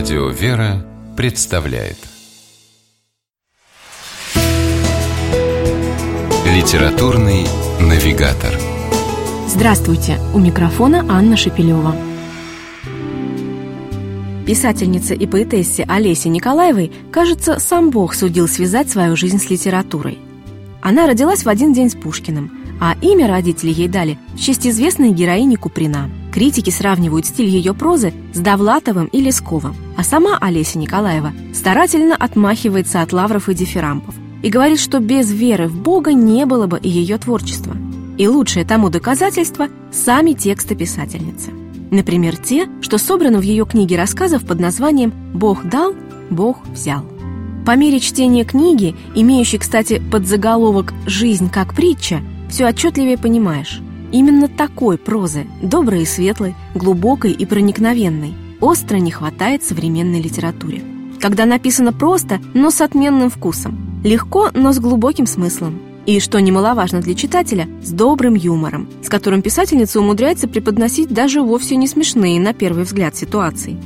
Радио «Вера» представляет Литературный навигатор Здравствуйте! У микрофона Анна Шепелева. Писательнице и поэтессе Олесе Николаевой, кажется, сам Бог судил связать свою жизнь с литературой. Она родилась в один день с Пушкиным, а имя родители ей дали в честь известной героини Куприна – Критики сравнивают стиль ее прозы с Довлатовым и Лесковым, а сама Олеся Николаева старательно отмахивается от лавров и дифирампов и говорит, что без веры в Бога не было бы и ее творчества. И лучшее тому доказательство – сами тексты писательницы. Например, те, что собраны в ее книге рассказов под названием «Бог дал, Бог взял». По мере чтения книги, имеющей, кстати, подзаголовок «Жизнь как притча», все отчетливее понимаешь – Именно такой прозы, доброй и светлой, глубокой и проникновенной, остро не хватает современной литературе. Когда написано просто, но с отменным вкусом, легко, но с глубоким смыслом, и, что немаловажно для читателя, с добрым юмором, с которым писательница умудряется преподносить даже вовсе не смешные, на первый взгляд, ситуации.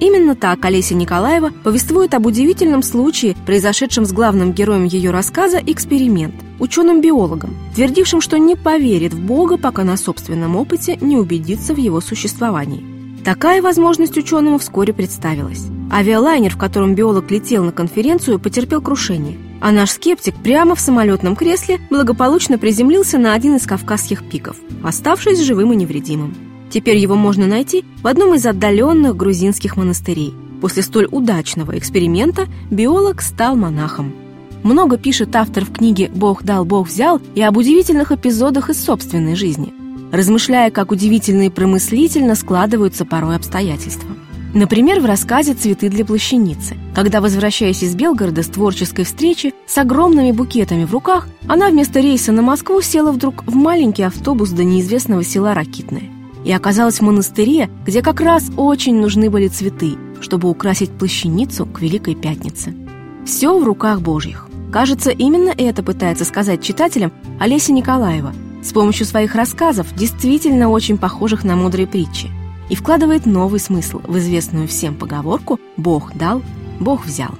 Именно так Олеся Николаева повествует об удивительном случае, произошедшем с главным героем ее рассказа «Эксперимент», ученым-биологом, твердившим, что не поверит в Бога, пока на собственном опыте не убедится в его существовании. Такая возможность ученому вскоре представилась. Авиалайнер, в котором биолог летел на конференцию, потерпел крушение, а наш скептик прямо в самолетном кресле благополучно приземлился на один из кавказских пиков, оставшись живым и невредимым. Теперь его можно найти в одном из отдаленных грузинских монастырей. После столь удачного эксперимента биолог стал монахом. Много пишет автор в книге «Бог дал, Бог взял» и об удивительных эпизодах из собственной жизни, размышляя, как удивительно и промыслительно складываются порой обстоятельства. Например, в рассказе «Цветы для плащаницы», когда, возвращаясь из Белгорода с творческой встречи, с огромными букетами в руках, она вместо рейса на Москву села вдруг в маленький автобус до неизвестного села Ракитное и оказалась в монастыре, где как раз очень нужны были цветы, чтобы украсить плащаницу к Великой Пятнице. Все в руках Божьих. Кажется, именно это пытается сказать читателям Олеся Николаева с помощью своих рассказов, действительно очень похожих на мудрые притчи, и вкладывает новый смысл в известную всем поговорку «Бог дал, Бог взял».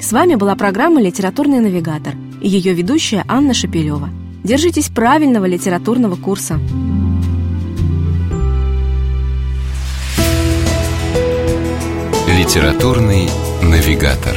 С вами была программа «Литературный навигатор» и ее ведущая Анна Шапилева. Держитесь правильного литературного курса. Литературный навигатор.